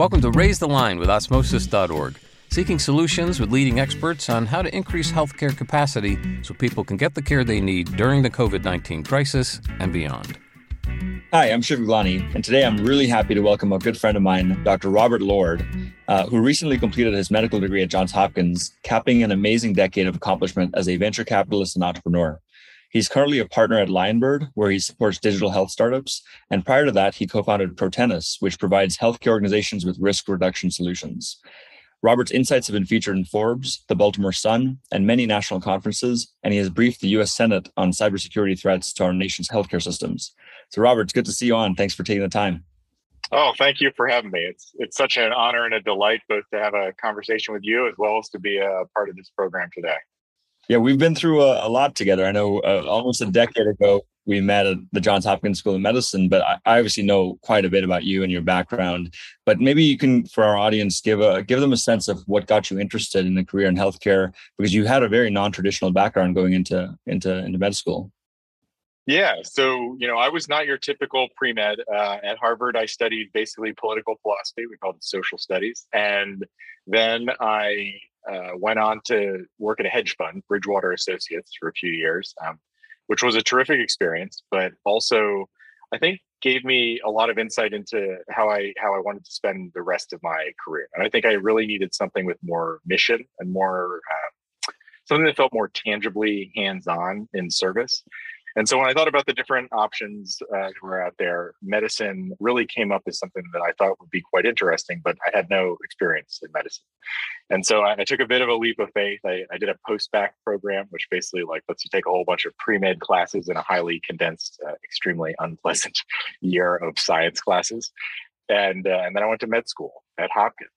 Welcome to Raise the Line with Osmosis.org, seeking solutions with leading experts on how to increase healthcare capacity so people can get the care they need during the COVID 19 crisis and beyond. Hi, I'm Shiv Gaglani, and today I'm really happy to welcome a good friend of mine, Dr. Robert Lord, uh, who recently completed his medical degree at Johns Hopkins, capping an amazing decade of accomplishment as a venture capitalist and entrepreneur. He's currently a partner at Lionbird, where he supports digital health startups. And prior to that, he co founded Protenus, which provides healthcare organizations with risk reduction solutions. Robert's insights have been featured in Forbes, the Baltimore Sun, and many national conferences, and he has briefed the US Senate on cybersecurity threats to our nation's healthcare systems. So, Robert, it's good to see you on. Thanks for taking the time. Oh, thank you for having me. It's it's such an honor and a delight both to have a conversation with you as well as to be a part of this program today. Yeah, we've been through a, a lot together. I know uh, almost a decade ago we met at the Johns Hopkins School of Medicine, but I, I, obviously know quite a bit about you and your background. But maybe you can, for our audience, give a give them a sense of what got you interested in a career in healthcare because you had a very non traditional background going into into into med school. Yeah, so you know, I was not your typical pre med. Uh, at Harvard, I studied basically political philosophy. We called it social studies, and then I uh, went on to work at a hedge fund, Bridgewater Associates, for a few years, um, which was a terrific experience, but also I think gave me a lot of insight into how I how I wanted to spend the rest of my career. And I think I really needed something with more mission and more uh, something that felt more tangibly hands on in service. And so when I thought about the different options uh, that were out there, medicine really came up as something that I thought would be quite interesting, but I had no experience in medicine. And so I, I took a bit of a leap of faith. I, I did a post-bac program, which basically like lets you take a whole bunch of pre-med classes in a highly condensed, uh, extremely unpleasant year of science classes. And, uh, and then I went to med school at Hopkins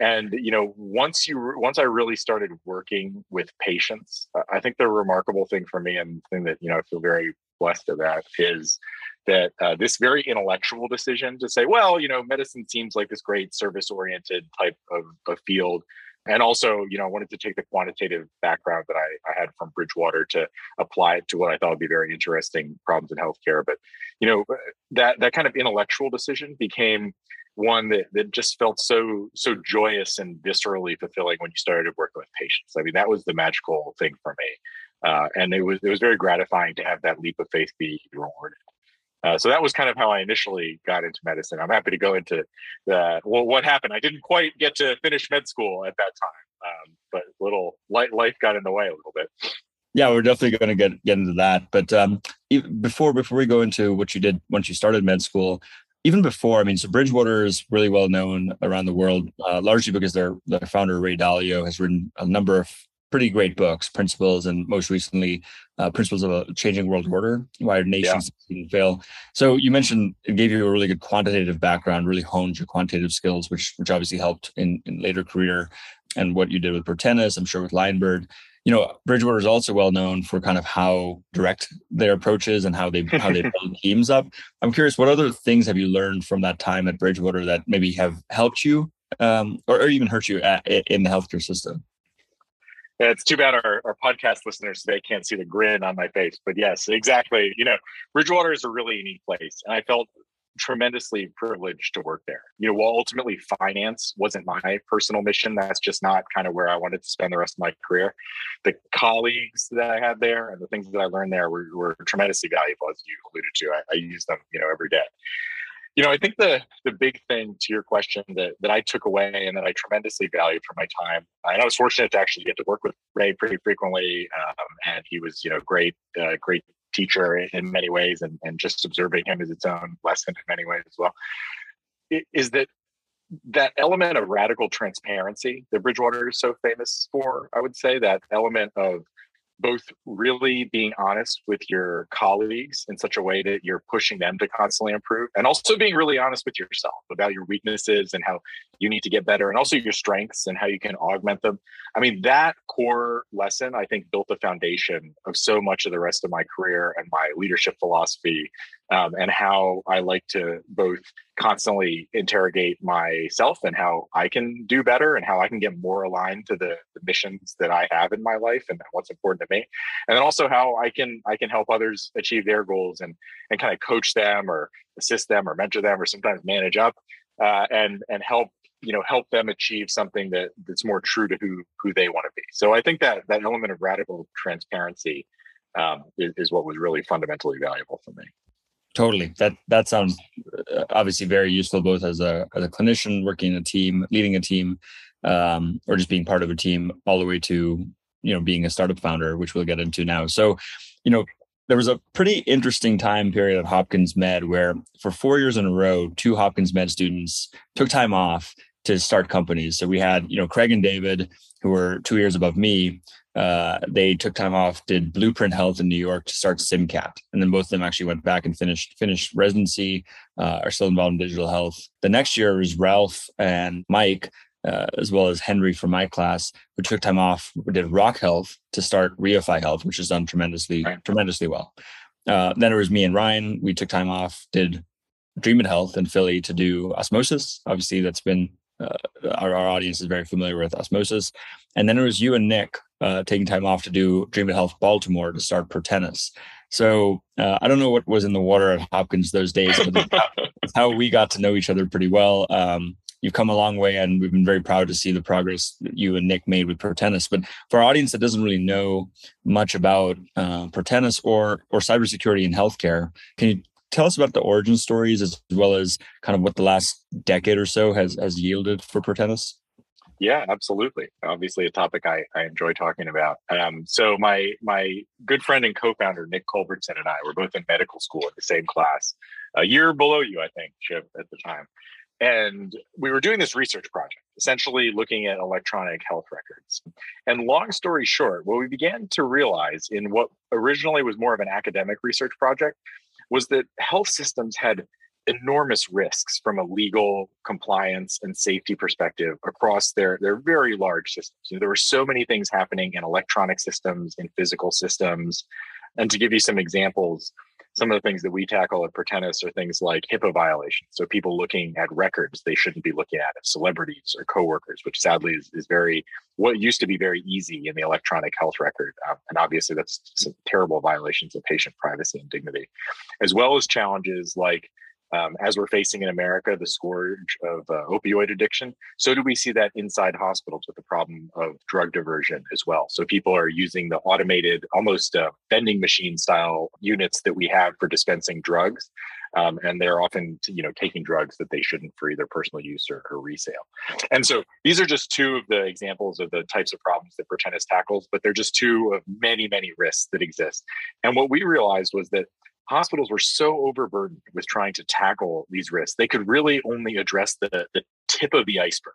and you know once you once i really started working with patients i think the remarkable thing for me and thing that you know i feel very blessed about is that uh, this very intellectual decision to say well you know medicine seems like this great service oriented type of, of field. And also you know i wanted to take the quantitative background that I, I had from bridgewater to apply it to what i thought would be very interesting problems in healthcare. But you know that that kind of intellectual decision became one that, that just felt so so joyous and viscerally fulfilling when you started working with patients. I mean, that was the magical thing for me, uh, and it was it was very gratifying to have that leap of faith be rewarded. Uh, so that was kind of how I initially got into medicine. I'm happy to go into the well, what happened. I didn't quite get to finish med school at that time, um, but little light, life got in the way a little bit. Yeah, we're definitely going to get get into that. But um, before before we go into what you did once you started med school, even before, I mean, so Bridgewater is really well known around the world, uh, largely because their their founder Ray Dalio has written a number of pretty great books, Principles, and most recently, uh, Principles of a Changing World Order: Why Nations yeah. Fail. So you mentioned it gave you a really good quantitative background, really honed your quantitative skills, which which obviously helped in in later career, and what you did with Protenus, I'm sure with Lionbird you know, Bridgewater is also well known for kind of how direct their approach is and how they how they build teams up. I'm curious, what other things have you learned from that time at Bridgewater that maybe have helped you um, or, or, even hurt you at, in the healthcare system? Yeah, it's too bad our, our podcast listeners today can't see the grin on my face, but yes, exactly. You know, Bridgewater is a really unique place, and I felt tremendously privileged to work there. You know, while ultimately finance wasn't my personal mission, that's just not kind of where I wanted to spend the rest of my career. The colleagues that I had there and the things that I learned there were, were tremendously valuable, as you alluded to. I, I use them, you know, every day. You know, I think the the big thing to your question that that I took away and that I tremendously valued from my time, and I was fortunate to actually get to work with Ray pretty frequently, um, and he was, you know, great, uh, great teacher in many ways and, and just observing him as its own lesson in many ways as well. Is that that element of radical transparency that bridgewater is so famous for i would say that element of both really being honest with your colleagues in such a way that you're pushing them to constantly improve and also being really honest with yourself about your weaknesses and how you need to get better and also your strengths and how you can augment them. I mean that core lesson i think built the foundation of so much of the rest of my career and my leadership philosophy um, and how I like to both constantly interrogate myself and how I can do better and how I can get more aligned to the, the, missions that I have in my life and what's important to me. And then also how I can I can help others achieve their goals and and kind of coach them or assist them or mentor them or sometimes manage up uh, and and help you know help them achieve something that that's more true to who who they want to be so i think that that element of radical transparency um, is, is what was really fundamentally valuable for me totally. That that sounds uh, obviously very useful both as a as a clinician working in a team leading a team um, or just being part of a team all the way to you know being a startup founder which we'll get into now. So you know there was a pretty interesting time period at Hopkins Med where for four years in a row, two Hopkins Med students took time off to start companies. So we had, you know, Craig and David, who were two years above me. Uh, they took time off, did Blueprint Health in New York to start SimCat, and then both of them actually went back and finished finished residency. Uh, are still involved in digital health. The next year was Ralph and Mike, uh, as well as Henry from my class, who took time off, did Rock Health to start Reify Health, which has done tremendously right. tremendously well. Uh, then it was me and Ryan. We took time off, did DreamIt Health in Philly to do osmosis. Obviously, that's been uh, our, our, audience is very familiar with osmosis. And then it was you and Nick uh, taking time off to do DreamIt Health Baltimore to start Protenus. So uh, I don't know what was in the water at Hopkins those days, but how we got to know each other pretty well. Um, you've come a long way, and we've been very proud to see the progress that you and Nick made with Protenus. But for our audience that doesn't really know much about uh, Protenus or or cybersecurity in healthcare, can you tell us about the origin stories as well as kind of what the last decade or so has has yielded for Protenus? Yeah, absolutely. Obviously, a topic I, I enjoy talking about. Um, so my my good friend and co-founder Nick Culbertson and I were both in medical school in the same class, a year below you, I think, Shiv, at the time. And we were doing this research project, essentially looking at electronic health records. And long story short, what we began to realize in what originally was more of an academic research project was that health systems had enormous risks from a legal compliance and safety perspective across their their very large systems. You know, there were so many things happening in electronic systems, in physical systems. And to give you some examples, some of the things that we tackle at Protenus are things like HIPAA violations. So people looking at records they shouldn't be looking at of celebrities or coworkers, which sadly is, is very what used to be very easy in the electronic health record. Um, and obviously that's some terrible violations of patient privacy and dignity, as well as challenges like um, as we're facing in America the scourge of uh, opioid addiction, so do we see that inside hospitals with the problem of drug diversion as well. So people are using the automated, almost uh, vending machine style units that we have for dispensing drugs. Um, and they're often, you know, taking drugs that they shouldn't for either personal use or, or, resale. And so these are just two of the examples of the types of problems that Protenus tackles, but they're just two of many, many risks that exist. And what we realized was that hospitals were so overburdened with trying to tackle these risks they could really only address the, the tip of the iceberg.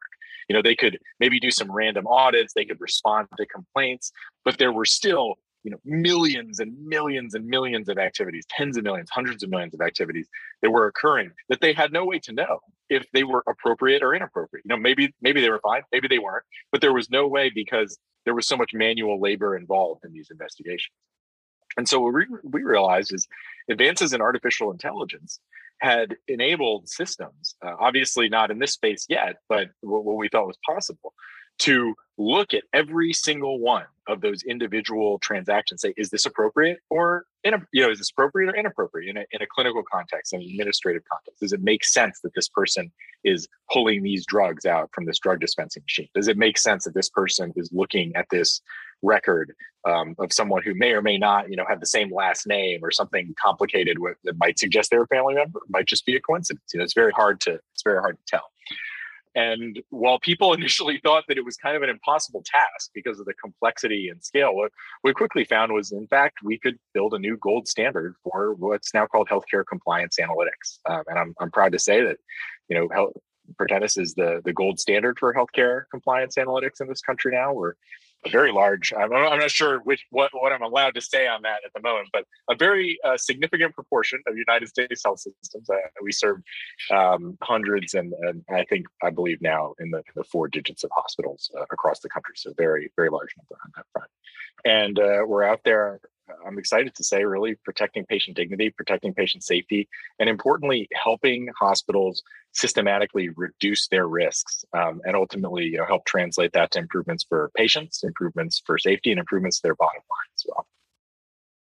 You know they could maybe do some random audits they could respond to complaints but there were still you know millions and millions and millions of activities tens of millions hundreds of millions of activities that were occurring that they had no way to know if they were appropriate or inappropriate. You know maybe maybe they were fine maybe they weren't but there was no way because there was so much manual labor involved in these investigations and so what we, we realized is advances in artificial intelligence had enabled systems, uh, obviously not in this space yet, but what, what we thought was possible, to look at every single one of those individual transactions say is this appropriate or in a, you know is this appropriate or inappropriate in a, in a clinical context an administrative context? Does it make sense that this person is pulling these drugs out from this drug dispensing machine? Does it make sense that this person is looking at this record um, of someone who may or may not you know have the same last name or something complicated with, that might suggest they're a family member it might just be a coincidence you know it's very hard to it's very hard to tell and while people initially thought that it was kind of an impossible task because of the complexity and scale, what we quickly found was, in fact, we could build a new gold standard for what's now called healthcare compliance analytics. Um, and I'm, I'm proud to say that, you know, health, is the, the gold standard for healthcare compliance analytics in this country now. We're very large. I'm, I'm not sure which what what I'm allowed to say on that at the moment, but a very uh, significant proportion of United States health systems. Uh, we serve um, hundreds, and, and, I think I believe now in the, the four digits of hospitals uh, across the country. So very very large number on that front. And uh, we're out there I'm excited to say, really protecting patient dignity, protecting patient safety, and importantly, helping hospitals systematically reduce their risks um, and ultimately you know, help translate that to improvements for patients, improvements for safety, and improvements to their bottom line as well.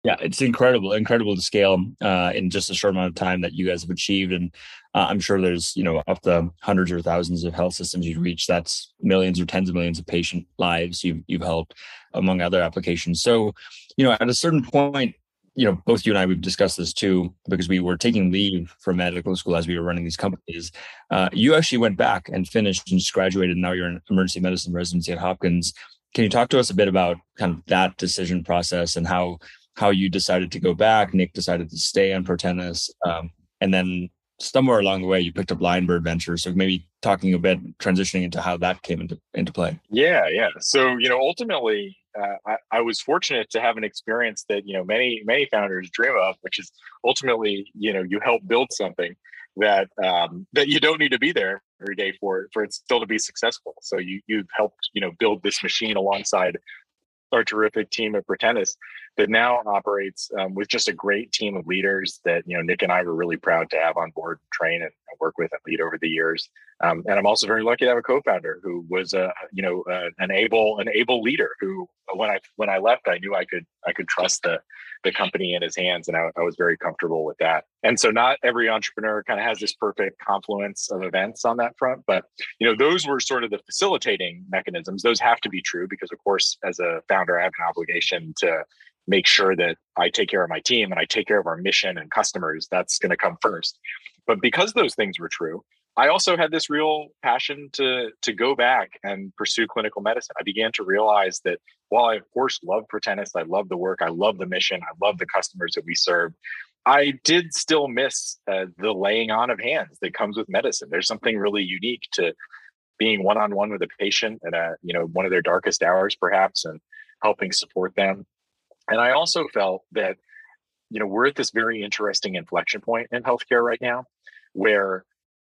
Yeah, it's incredible, incredible to scale uh, in just a short amount of time that you guys have achieved. And uh, I'm sure there's, you know, up to hundreds or thousands of health systems you've reached. That's millions or tens of millions of patient lives you've, you've helped, among other applications. So, you know, at a certain point, you know, both you and I, we've discussed this too, because we were taking leave from medical school as we were running these companies. Uh, you actually went back and finished and just graduated. And now you're in emergency medicine residency at Hopkins. Can you talk to us a bit about kind of that decision process and how how you decided to go back. Nick decided to stay on Protenus. Um, and then somewhere along the way, you picked up Lionbird Ventures. So maybe talking a bit, transitioning into how that came into, into play. Yeah, yeah. So, you know, ultimately, uh, I, I, was fortunate to have an experience that, you know, many, many founders dream of, which is ultimately, you know, you help build something that um, that you don't need to be there every day for for it still to be successful. So you you've helped you know build this machine alongside our terrific team at Protenus that now operates um, with just a great team of leaders that you know Nick and I were really proud to have on board, train, and work with and lead over the years. Um, and I'm also very lucky to have a co-founder who was a you know an able an able leader who when I when I left I knew I could I could trust the the company in his hands and I, I was very comfortable with that. And so not every entrepreneur kind of has this perfect confluence of events on that front, but you know those were sort of the facilitating mechanisms. Those have to be true because of course as a founder I have an obligation to make sure that I take care of my team and I take care of our mission and customers. That's going to come first. But because those things were true, I also had this real passion to to go back and pursue clinical medicine. I began to realize that while I of course love Protenus, I love the work, I love the mission, I love the customers that we serve. I did still miss uh, the laying on of hands that comes with medicine. There's something really unique to being one on one with a patient at a you know one of their darkest hours, perhaps, and helping support them. And I also felt that you know we're at this very interesting inflection point in healthcare right now where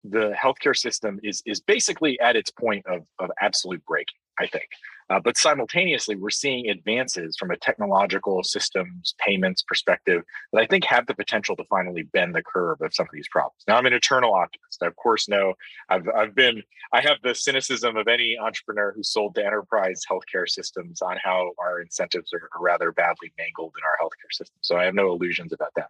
the healthcare system is is basically at its point of, of absolute breaking i think uh, but simultaneously, we're seeing advances from a technological systems payments perspective that I think have the potential to finally bend the curve of some of these problems. Now, I'm an eternal optimist. I, of course, know I've, I've been, I have the cynicism of any entrepreneur who sold to enterprise healthcare systems on how our incentives are, are rather badly mangled in our healthcare system. So I have no illusions about that.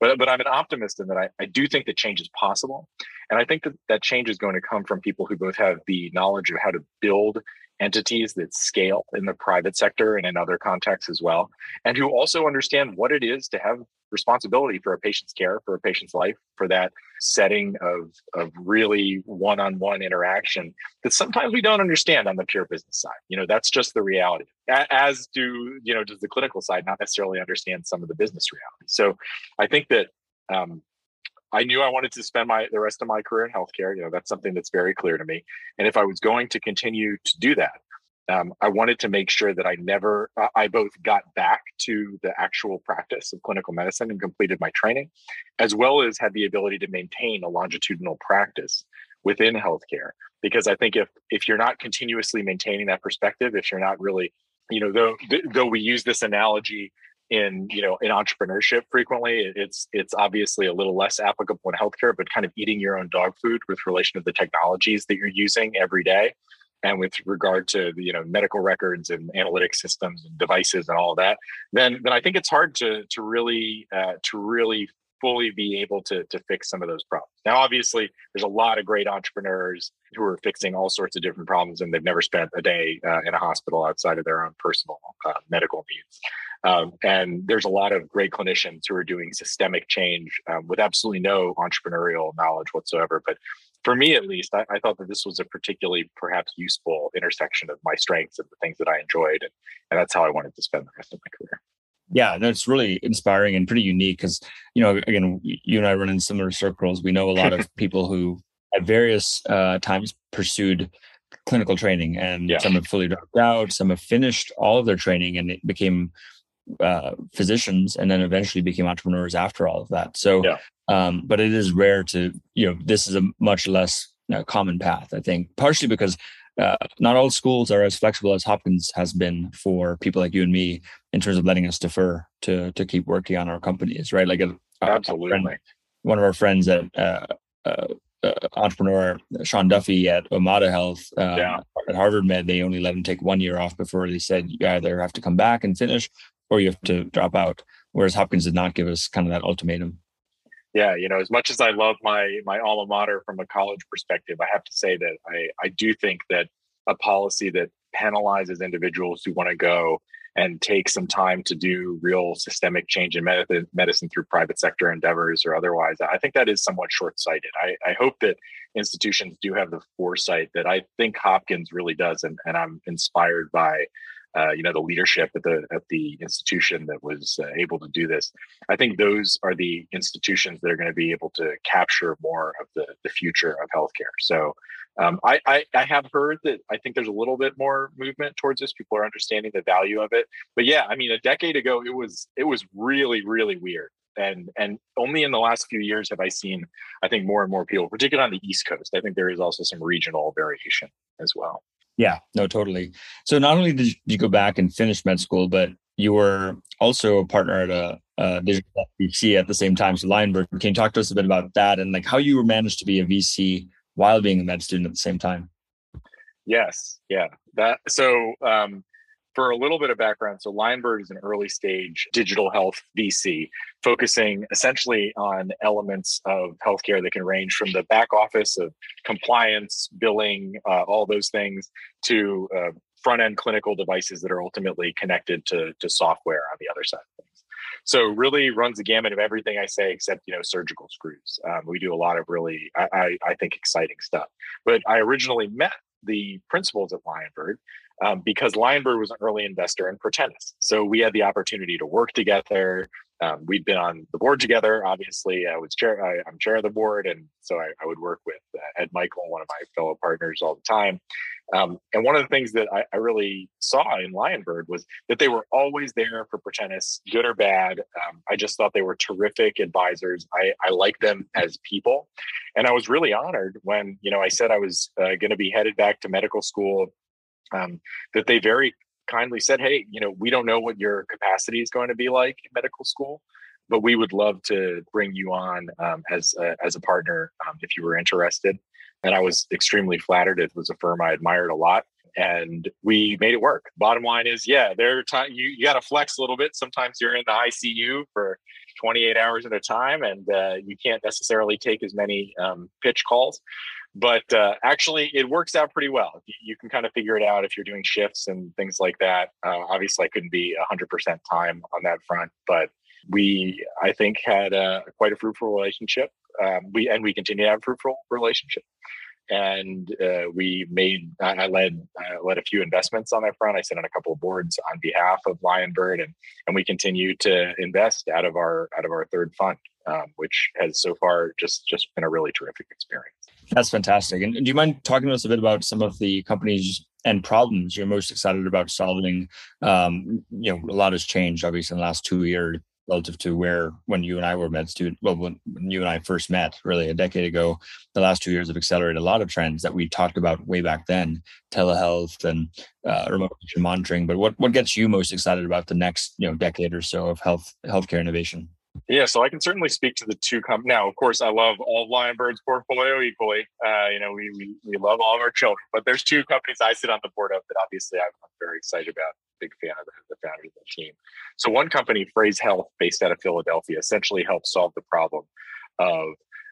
But, but I'm an optimist in that I, I do think that change is possible. And I think that that change is going to come from people who both have the knowledge of how to build entities that scale in the private sector and in other contexts as well, and who also understand what it is to have responsibility for a patient's care, for a patient's life, for that setting of, of really one-on-one interaction that sometimes we don't understand on the pure business side. You know, that's just the reality. As do, you know, does the clinical side not necessarily understand some of the business reality. So I think that um, I knew I wanted to spend my the rest of my career in healthcare. You know, that's something that's very clear to me. And if I was going to continue to do that, um, I wanted to make sure that I never, I both got back to the actual practice of clinical medicine and completed my training, as well as had the ability to maintain a longitudinal practice within healthcare. Because I think if if you're not continuously maintaining that perspective, if you're not really, you know, though though we use this analogy in you know in entrepreneurship frequently it's it's obviously a little less applicable in healthcare but kind of eating your own dog food with relation to the technologies that you're using every day and with regard to you know medical records and analytic systems and devices and all of that then then i think it's hard to to really uh, to really fully be able to to fix some of those problems. Now, obviously, there's a lot of great entrepreneurs who are fixing all sorts of different problems, and they've never spent a day uh, in a hospital outside of their own personal uh, medical needs. Um, and there's a lot of great clinicians who are doing systemic change um, with absolutely no entrepreneurial knowledge whatsoever. But for me, at least, I, I, thought that this was a particularly perhaps useful intersection of my strengths and the things that I enjoyed, and, and that's how I wanted to spend the rest of my career yeah that's really inspiring and pretty unique because you know again you and i run in similar circles we know a lot of people who at various uh, times pursued clinical training and yeah. some have fully dropped out some have finished all of their training and it became uh, physicians and then eventually became entrepreneurs after all of that so yeah. um, but it is rare to you know this is a much less uh, common path i think partially because uh, not all schools are as flexible as Hopkins has been for people like you and me in terms of letting us defer to to keep working on our companies, right? Like a, absolutely, a friend, one of our friends at uh, uh, uh, entrepreneur Sean Duffy at Omada Health yeah. at Harvard Med, they only let him take one year off before they said you either have to come back and finish or you have to drop out. whereas Hopkins did not give us kind of that ultimatum. Yeah, you know, as much as I love my my alma mater from a college perspective, I have to say that I I do think that a policy that penalizes individuals who want to go and take some time to do real systemic change in medicine, medicine through private sector endeavors or otherwise. I think that is somewhat short sighted. I, I, hope that institutions do have the foresight that I think Hopkins really does. And, and I'm inspired by. Uh, you know the leadership at the at the institution that was uh, able to do this. I think those are the institutions that are going to be able to capture more of the the future of healthcare. So um, I, I, I have heard that I think there's a little bit more movement towards this. People are understanding the value of it. But yeah, I mean, a decade ago, it was it was really really weird. And and only in the last few years have I seen, I think, more and more people, particularly on the East Coast. I think there is also some regional variation as well. Yeah, no, totally. So not only did you go back and finish med school, but you were also a partner at a, a digital VC at the same time. So Lionbird, can you talk to us a bit about that and like how you were managed to be a VC while being a med student at the same time. Yes, yeah. That so um, for a little bit of background, so Lionbird is an early stage digital health VC focusing essentially on elements of healthcare that can range from the back office of compliance, billing, uh, all those things to uh, front end clinical devices that are ultimately connected to, to software on the other side of things. So really runs the gamut of everything I say except you know surgical screws. Um, we do a lot of really I, I, I, think exciting stuff. But I originally met the principals at Lionbird um, because Lionbird was an early investor in Protenus. So we had the opportunity to work together, um, we'd been on the board together. Obviously, I was chair. I, am chair of the board, and so I, I would work with uh, Ed Michael, one of my fellow partners, all the time. Um, and one of the things that I, I, really saw in Lionbird was that they were always there for Protenus, good or bad. Um, I just thought they were terrific advisors. I, I like them as people, and I was really honored when you know I said I was uh, going to be headed back to medical school. Um, that they very kindly said, "Hey, you know, we don't know what your capacity is going to be like in medical school, but we would love to bring you on um, as a, as a partner um, if you were interested." And I was extremely flattered. It was a firm I admired a lot, and we made it work. Bottom line is, yeah, there time you, you got to flex a little bit. Sometimes you're in the ICU for 28 hours at a time, and uh, you can't necessarily take as many um, pitch calls but uh, actually it works out pretty well you, can kind of figure it out if you're doing shifts and things like that uh, obviously i couldn't be 100% time on that front but we i think had a, quite a fruitful relationship um, we and we continue to have a fruitful relationship and uh, we made I led led a few investments on that front. I sit on a couple of boards on behalf of Lionbird, and and we continue to invest out of our out of our third fund, um, which has so far just just been a really terrific experience. That's fantastic. And do you mind talking to us a bit about some of the companies and problems you're most excited about solving? Um, you know, a lot has changed obviously in the last two years relative to where when you and I were med student. Well, when, when you and I first met, really a decade ago, the last two years have accelerated a lot of trends that we talked about way back then, telehealth and uh, remote monitoring. But what what gets you most excited about the next you know decade or so of health healthcare innovation? Yeah, so I can certainly speak to the two companies. Now, of course, I love all Lionbird's portfolio equally. Uh, you know, we, we we love all of our children, but there's two companies I sit on the board of that obviously I'm, very excited about. Big fan of the, the founders of the team. So one company, Phrase Health, based out of Philadelphia, essentially helps solve the problem of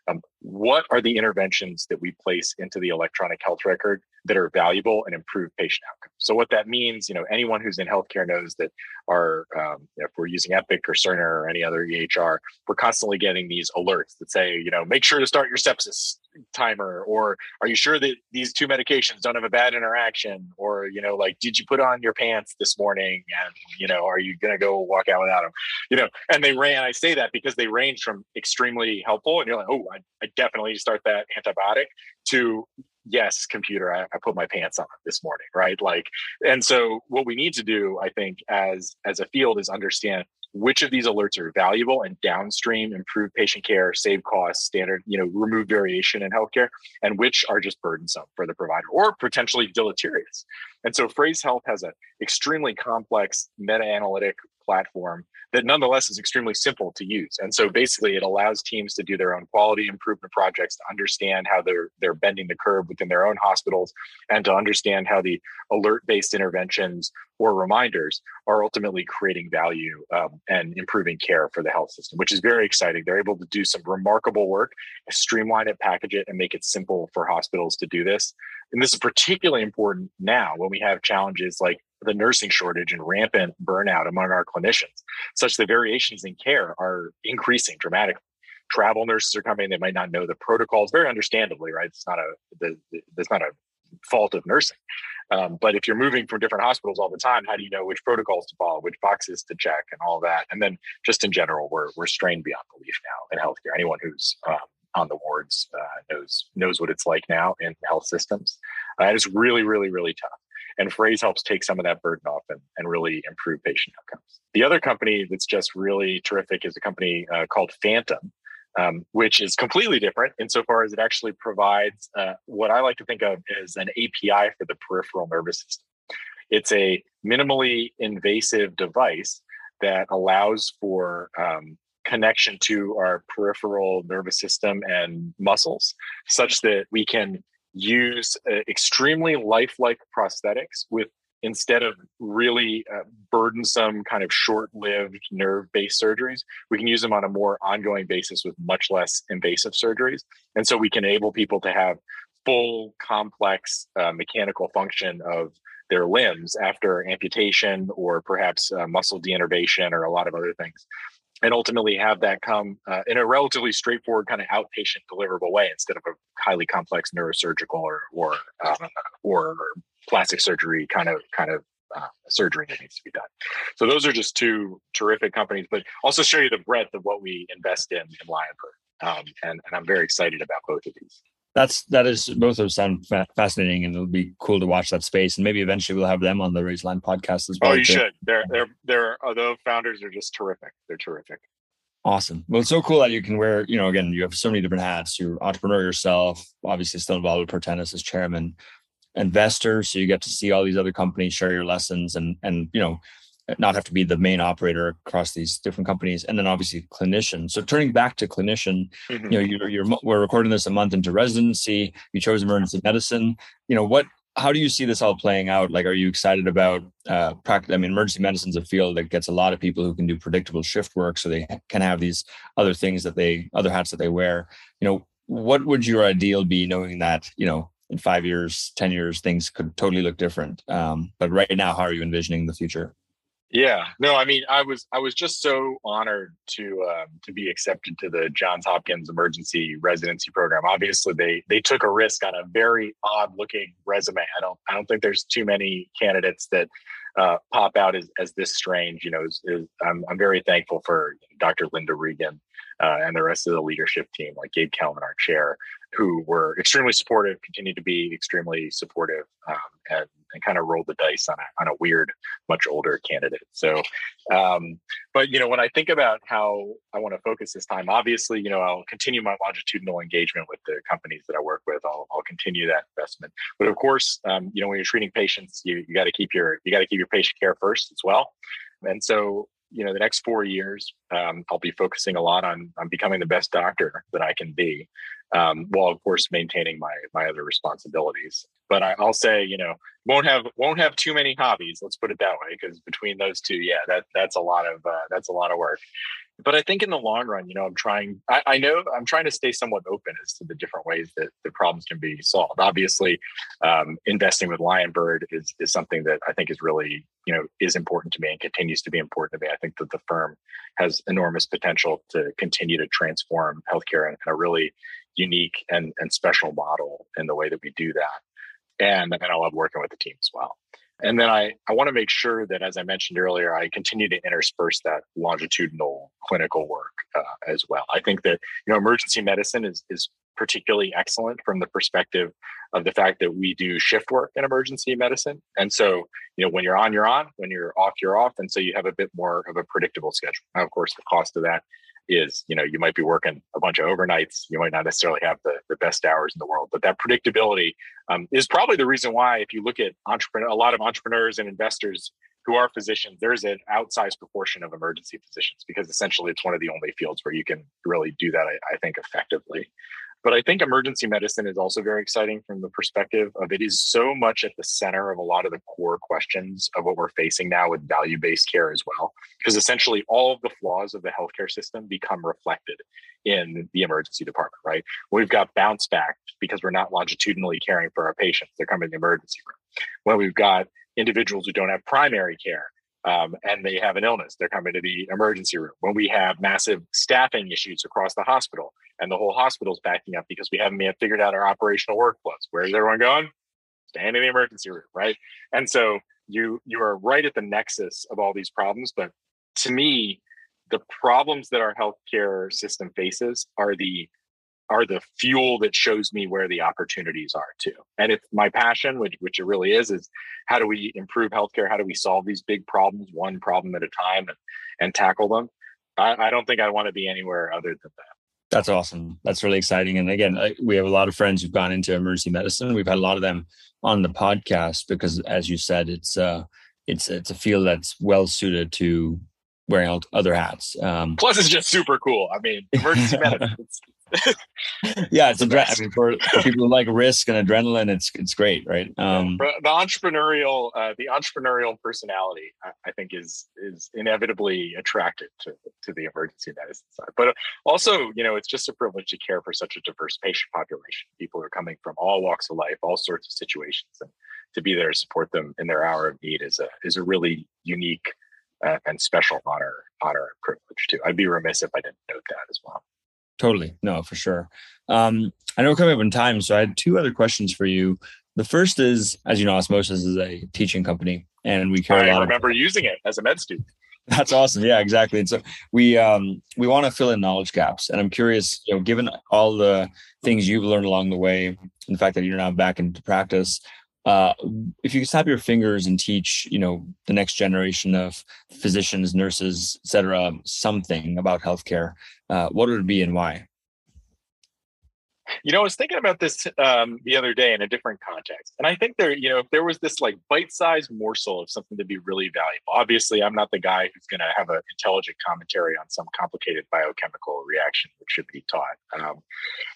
um, what are the interventions that we place into the electronic health record that are valuable and improve patient outcomes? So what that means, you know, anyone who's in healthcare knows that our, um, if we're using Epic or Cerner or any other EHR, we're constantly getting these alerts that say, you know, make sure to start your sepsis timer, or are you sure that these two medications don't have a bad interaction, or you know, like, did you put on your pants this morning, and you know, are you gonna go walk out without them? You know, and they ran. I say that because they range from extremely helpful, and you're like, oh, I, I definitely start that antibiotic, to yes computer I, I, put my pants on this morning right? Like and so what we need to do i think as as a field is understand which of these alerts are valuable and downstream improve patient care save costs standard you know remove variation in healthcare and which are just burdensome for the provider or potentially deleterious. And so phrase health has an extremely complex meta-analytic platform that nonetheless is extremely simple to use. And so basically it allows teams to do their own quality improvement projects to understand how they're they're bending the curve within their own hospitals and to understand how the alert-based interventions or reminders are ultimately creating value um, and improving care for the health system, which is very exciting. They're able to do some remarkable work, streamline it, package it, and make it simple for hospitals to do this. And this is particularly important now when we have challenges like the nursing shortage and rampant burnout among our clinicians, such that variations in care are increasing dramatically. Travel nurses are coming; they might not know the protocols, very understandably, right? It's not a the, the, it's not a fault of nursing. Um, but if you're moving from different hospitals all the time, how do you know which protocols to follow, which boxes to check, and all that? And then just in general, we're we're strained beyond belief now in healthcare. Anyone who's um, on the wards uh, knows knows what it's like now in health systems. Uh, it's really, really, really tough. And Phrase helps take some of that burden off and, and really improve patient outcomes. The other company that's just really terrific is a company uh, called Phantom, um, which is completely different insofar as it actually provides uh, what I like to think of as an API for the peripheral nervous system. It's a minimally invasive device that allows for um, connection to our peripheral nervous system and muscles such that we can use uh, extremely lifelike prosthetics with instead of really uh, burdensome kind of short-lived nerve-based surgeries we can use them on a more ongoing basis with much less invasive surgeries. And so we can enable people to have full complex uh, mechanical function of their limbs after amputation or perhaps uh, muscle deinnervation or a lot of other things and ultimately have that come uh, in a relatively straightforward kind of outpatient deliverable way instead of a highly complex neurosurgical or or uh, or plastic surgery kind of kind of uh, surgery that needs to be done. So those are just two terrific companies, but also show you the breadth of what we invest in in Lionbird, um, and and I'm very excited about both of these that's that is both of them sound fa- fascinating and it'll be cool to watch that space and maybe eventually we'll have them on the Raise Lion podcast as well. Oh, you too. should. They're they're they're uh, although founders are just terrific. They're terrific. Awesome. Well, it's so cool that you can wear, you know, again, you have so many different hats. You're entrepreneur yourself, obviously still involved with Protenus as chairman, investor. So you get to see all these other companies share your lessons and and you know, not have to be the main operator across these different companies and then obviously clinician. So turning back to clinician mm-hmm. you know you're, you're we're recording this a month into residency. You chose emergency medicine. You know what how do you see this all playing out? Like are you excited about uh practice i mean emergency medicine is a field that gets a lot of people who can do predictable shift work so they can have these other things that they other hats that they wear. You know what would your ideal be knowing that you know in five years ten years things could totally look different? Um, but right now how are you envisioning the future yeah, no, I mean, I was I was just so honored to um, to be accepted to the Johns Hopkins Emergency Residency Program. Obviously, they they took a risk on a very odd looking resume. I don't I don't think there's too many candidates that uh, pop out as, as this strange. You know, is, is, I'm I'm very thankful for Dr. Linda Regan uh, and the rest of the leadership team, like Gabe Kelen, our chair, who were extremely supportive, continue to be extremely supportive, um, and, and kind of rolled the dice on a, on a weird, much older candidate. So, um, but you know, when I think about how I want to focus this time, obviously, you know, I'll continue my longitudinal engagement with the companies that I work with. I'll, I'll continue that investment. But of course, um, you know, when you're treating patients, you you got to keep your you got to keep your patient care first as well. And so you know the next four years um, i'll be focusing a lot on on becoming the best doctor that i can be um, while of course maintaining my my other responsibilities but I, will say you know won't have won't have too many hobbies let's put it that way because between those two yeah that that's a lot of uh, that's a lot of work but I think in the long run, you know, I'm trying, I, I, know I'm trying to stay somewhat open as to the different ways that the problems can be solved. Obviously, um, investing with Lionbird is, is something that I think is really, you know, is important to me and continues to be important to me. I think that the firm has enormous potential to continue to transform healthcare in, a really unique and, and special model in the way that we do that. And, and I love working with the team as well. And then I, I want to make sure that, as I mentioned earlier, I continue to intersperse that longitudinal clinical work uh, as well. I think that you know emergency medicine is is particularly excellent from the perspective of the fact that we do shift work in emergency medicine. And so, you know, when you're on, you're on. When you're off, you're off. And so you have a bit more of a predictable schedule. Now, of course, the cost of that is. You know, you might be working a bunch of overnights. You might not necessarily have the, the best hours in the world, but that predictability um, is probably the reason why, if you look at entrepreneur, a lot of entrepreneurs and investors who are physicians, there's an outsized proportion of emergency physicians because essentially it's one of the only fields where you can really do that, I, I think, effectively. But I think emergency medicine is also very exciting from the perspective of it is so much at the center of a lot of the core questions of what we're facing now with value based care as well. Because essentially all of the flaws of the healthcare system become reflected in the emergency department, right? We've got bounce back because we're not longitudinally caring for our patients. They're coming to the emergency room. When we've got individuals who don't have primary care, um, and they have an illness, they're coming to the emergency room. When we have massive staffing issues across the hospital and the whole hospital's backing up because we haven't yet figured out our operational workflows, where's everyone going? Stand in the emergency room, right? And so you you are right at the nexus of all these problems. But to me, the problems that our healthcare system faces are the are the fuel that shows me where the opportunities are too. And it's my passion, which which it really is, is how do we improve healthcare? How do we solve these big problems one problem at a time and, and tackle them? I, I don't think I want to be anywhere other than that. That's awesome. That's really exciting. And again, we have a lot of friends who've gone into emergency medicine. We've had a lot of them on the podcast because, as you said, it's uh, it's it's a field that's well suited to wearing other hats. Um, Plus, it's just super cool. I mean, emergency medicine. yeah, it's a I mean, for, for, people who like risk and adrenaline, it's it's great, right? Um, the entrepreneurial, uh, the entrepreneurial personality, I, I, think, is is inevitably attracted to to the emergency medicine side. But also, you know, it's just a privilege to care for such a diverse patient population. People are coming from all walks of life, all sorts of situations, and to be there to support them in their hour of need is a is a really unique uh, and special honor, honor and privilege too. I'd be remiss if I didn't note that as well. Totally, no, for sure. Um, I know we're coming up in time, so I had two other questions for you. The first is, as you know, Osmosis is a teaching company, and we care I a lot. I remember of- using it as a med student. That's awesome. Yeah, exactly. And so we um, we want to fill in knowledge gaps, and I'm curious, you know, given all the things you've learned along the way, and the fact that you're now back into practice, uh, if you could snap your fingers and teach, you know, the next generation of physicians, nurses, etc something about healthcare, uh, what would it be and why? You know, I was thinking about this um, the other day in a different context, and I think there, you know, if there was this like bite-sized morsel of something to be really valuable. Obviously, I'm not the guy who's going to have an intelligent commentary on some complicated biochemical reaction which should be taught. Um,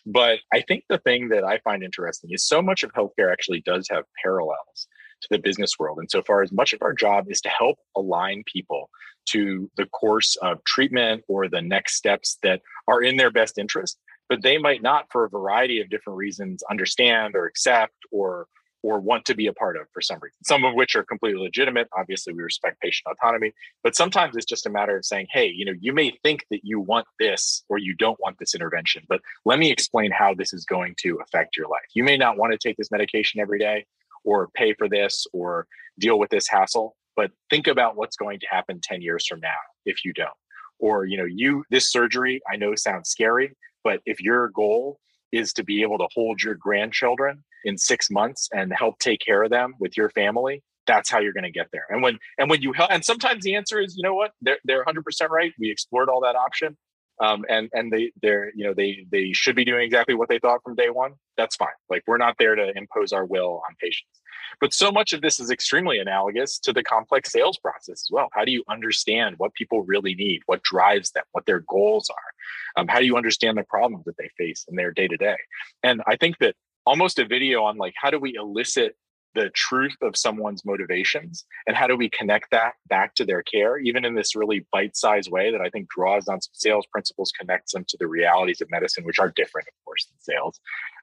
but I think the thing that I find interesting is so much of healthcare actually does have parallels to the business world, And so far as much of our job is to help align people to the course of treatment or the next steps that are in their best interest but they might not for a variety of different reasons understand or accept or or want to be a part of for some reason some of which are completely legitimate. Obviously we respect patient autonomy but sometimes it's just a matter of saying hey you know you may think that you want this or you don't want this intervention but let me explain how this is going to affect your life. You may not want to take this medication every day or pay for this or deal with this hassle but think about what's going to happen 10 years from now if you don't. Or you know you this surgery i know sounds scary but if your goal is to be able to hold your grandchildren in six months and help take care of them with your family, that's how you're going to get there. And when and when you help, and sometimes the answer is, you know what, they're they're 100 percent right. We explored all that option, um, and and they they're you know they they should be doing exactly what they thought from day one. That's fine. Like we're not there to impose our will on patients. But so much of this is extremely analogous to the complex sales process as well. How do you understand what people really need, what drives them, what their goals are? Um, how do you understand the problems that they face in their day to day? And I think that almost a video on like how do we elicit the truth of someone's motivations and how do we connect that back to their care even in this really bite-sized way that i think draws on some sales principles connects them to the realities of medicine which are different of course than sales.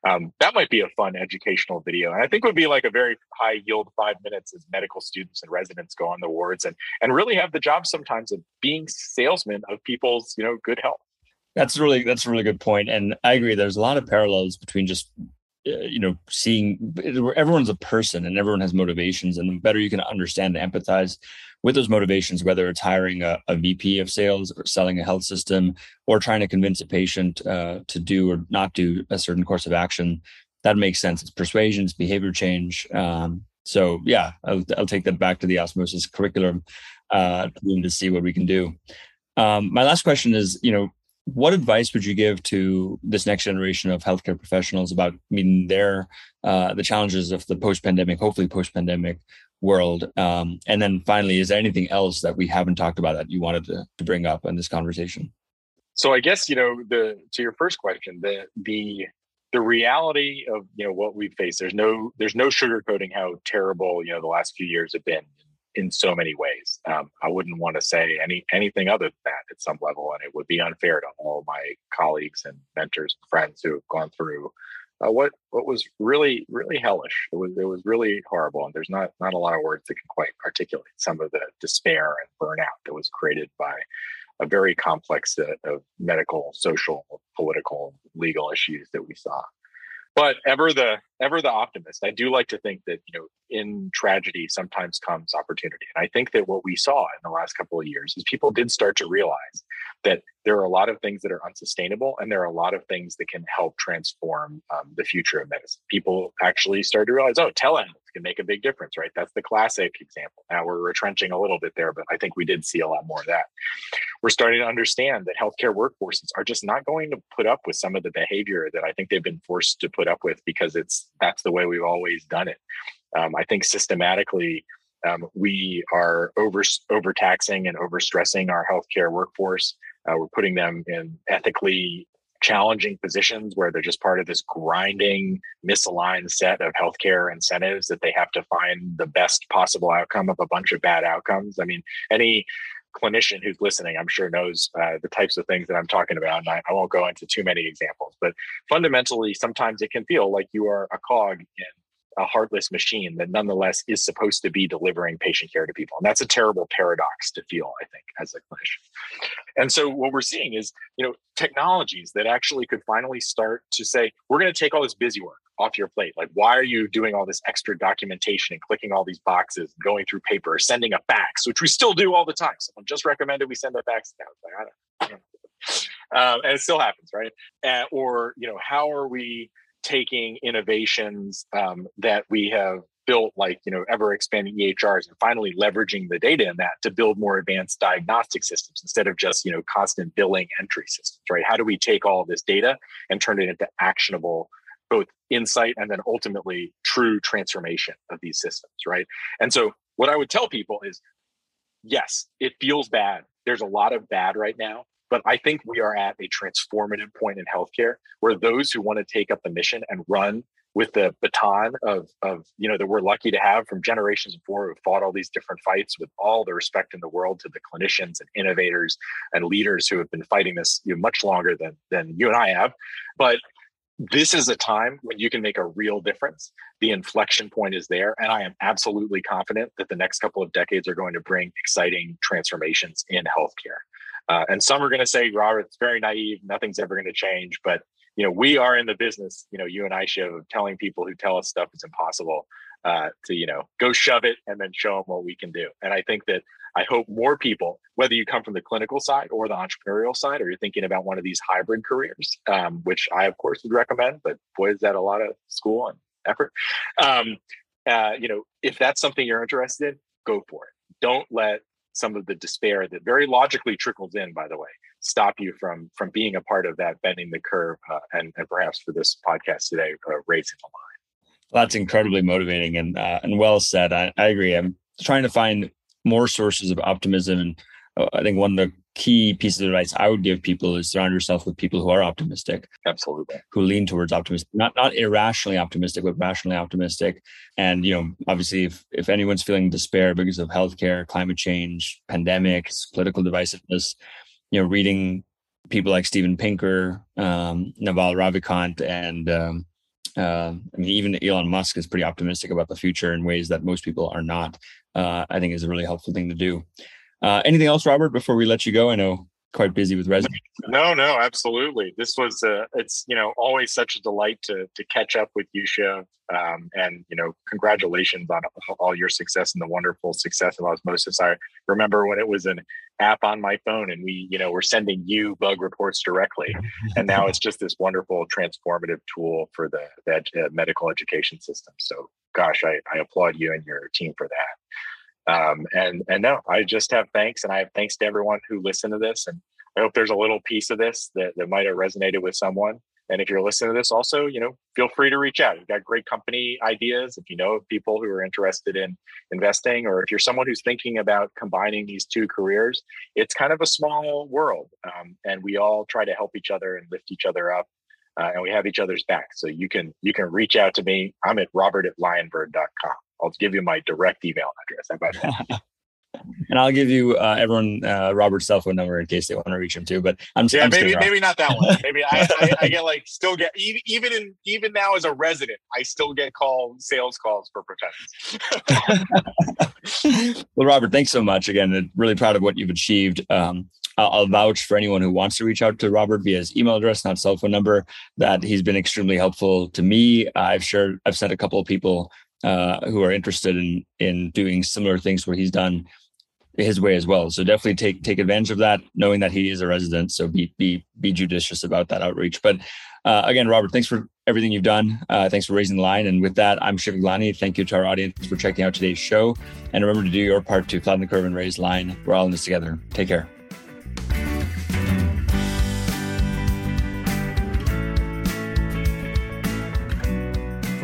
Um, that might be a fun educational video and i think would be like a very high yield five minutes as medical students and residents go on the wards and and really have the job sometimes of being salesmen of people's you know good health. That's really that's a really good point and i agree there's a lot of parallels between just you know seeing everyone's a person and everyone has motivations and the better you can understand and empathize with those motivations whether it's hiring a, a vp of sales or selling a health system or trying to convince a patient uh, to do or not do a certain course of action that makes sense. It's persuasion it's behavior change um, so yeah I'll, I'll, take that back to the osmosis curriculum uh, to see what we can do. Um, my last question is you know what advice would you give to this next generation of healthcare professionals about meeting their uh, the challenges of the post-pandemic, hopefully post-pandemic world? Um, and then finally, is there anything else that we haven't talked about that you wanted to, to bring up in this conversation? So I guess you know the to your first question, the the the reality of you know what we've faced. There's no there's no sugarcoating how terrible you know the last few years have been in so many ways. Um, I wouldn't want to say any anything other than that at some level, and it would be unfair to all my colleagues and mentors and friends who have gone through uh, what what was really really hellish. It was it was really horrible, and there's not not a lot of words that can quite articulate some of the despair and burnout that was created by a very complex set of medical, social, political, legal issues that we saw but ever the ever the optimist i do like to think that you know in tragedy sometimes comes opportunity. And i think that what we saw in the last couple of years is people did start to realize that there are a lot of things that are unsustainable and there are a lot of things that can help transform um, the future of medicine. People actually started to realize oh telehealth can make a big difference right? That's the classic example. Now we're retrenching a little bit there but i think we did see a lot more of that. We're starting to understand that healthcare workforces are just not going to put up with some of the behavior that i think they've been forced to put up with because it's that's the way we've always done it. Um, i think systematically um, we are over overtaxing and overstressing our healthcare workforce uh, we're putting them in ethically challenging positions where they're just part of this grinding, misaligned set of healthcare incentives that they have to find the best possible outcome of a bunch of bad outcomes. I mean, any clinician who's listening, I'm sure knows uh, the types of things that I'm talking about. And I, I, won't go into too many examples, but fundamentally, sometimes it can feel like you are a cog in a heartless machine that nonetheless is supposed to be delivering patient care to people. And that's a terrible paradox to feel, I think, as a clinician. And so what we're seeing is, you know, technologies that actually could finally start to say, we're going to take all this busy work off your plate. Like, why are you doing all this extra documentation and clicking all these boxes, going through paper, sending a fax, which we still do all the time. Someone just recommended we send a fax now. Like, I don't, I don't um, and it still happens, right? Uh, or, you know, how are we taking innovations um, that we have built like you know ever expanding ehrs and finally leveraging the data in that to build more advanced diagnostic systems instead of just you know constant billing entry systems right? How do we take all this data and turn it into actionable both insight and then ultimately true transformation of these systems right? And so what i would tell people is yes it feels bad. There's a lot of bad right now but I think we are at a transformative point in healthcare where those who want to take up the mission and run with the baton of, of you know that we're lucky to have from generations before who fought all these different fights with all the respect in the world to the clinicians and innovators and leaders who have been fighting this you know, much longer than than you and I have. But this is a time when you can make a real difference. The inflection point is there. And I am absolutely confident that the next couple of decades are going to bring exciting transformations in healthcare. Uh, and some are going to say, Robert, it's very naive. Nothing's ever going to change. But you know, we are in the business. You know, you and I show telling people who tell us stuff is impossible uh, to you know go shove it and then show them what we can do. And I think that I hope more people, whether you come from the clinical side or the entrepreneurial side, or you're thinking about one of these hybrid careers, um, which I of course would recommend. But boy, is that a lot of school and effort. Um, uh, you know, if that's something you're interested in, go for it. Don't let some of the despair that very logically trickles in by the way stop you from from being a part of that bending the curve uh, and, and perhaps for this podcast today uh, raising the line. Well, that's incredibly motivating and uh, and well said. I, I agree. I'm trying to find more sources of optimism and i think one of the key pieces of advice I would give people is surround yourself with people who are optimistic. Absolutely. Who lean towards optimism. Not not irrationally optimistic, but rationally optimistic. And you know, obviously if if anyone's feeling despair because of healthcare, climate change, pandemics, political divisiveness, you know, reading people like Steven Pinker, um, Naval Ravikant, and um, uh, I mean, even Elon Musk is pretty optimistic about the future in ways that most people are not. Uh, I think is a really helpful thing to do. Uh, anything else, Robert, before we let you go? I know quite busy with resumes. No, no, absolutely. This was uh, it's you know always such a delight to to catch up with you, Shiv. Um, and you know, congratulations on all your success and the wonderful success of osmosis. I remember when it was an app on my phone, and we you know were sending you bug reports directly, and now it's just this wonderful transformative tool for the, that uh, medical education system. So, gosh, I, I applaud you and your team for that. Um, and and no, I just have thanks, and I have thanks to everyone who listened to this. And I hope there's a little piece of this that, that might have resonated with someone. And if you're listening to this, also, you know, feel free to reach out. You've got great company ideas. If you know of people who are interested in investing, or if you're someone who's thinking about combining these two careers, it's kind of a small world. Um, and we all try to help each other and lift each other up. Uh, and we have each other's back. So you can you can reach out to me. I'm at robert at lionbird.com. I'll give you my direct email address. How about that? and I'll give you uh, everyone uh, Robert's cell phone number in case they want to reach him too. But I'm yeah, I'm maybe maybe not that one. Maybe I, I, I, get like still get even even in even now as a resident, I still get call sales calls for Protenus. well, Robert, thanks so much again. I'm Really proud of what you've achieved. Um, I'll, I'll vouch for anyone who wants to reach out to Robert via his email address, not cell phone number. That he's been extremely helpful to me. I've shared, I've sent a couple of people uh, who are interested in in doing similar things where he's done his way as well. So definitely take take advantage of that, knowing that he is a resident. So be be be judicious about that outreach. But uh, again, Robert, thanks for everything you've done. Uh, thanks for raising the line. And with that, I'm Shiv Gaglani. Thank you to our audience for checking out today's show. And remember to do your part to flatten the curve and raise line. We're all in this together. Take care.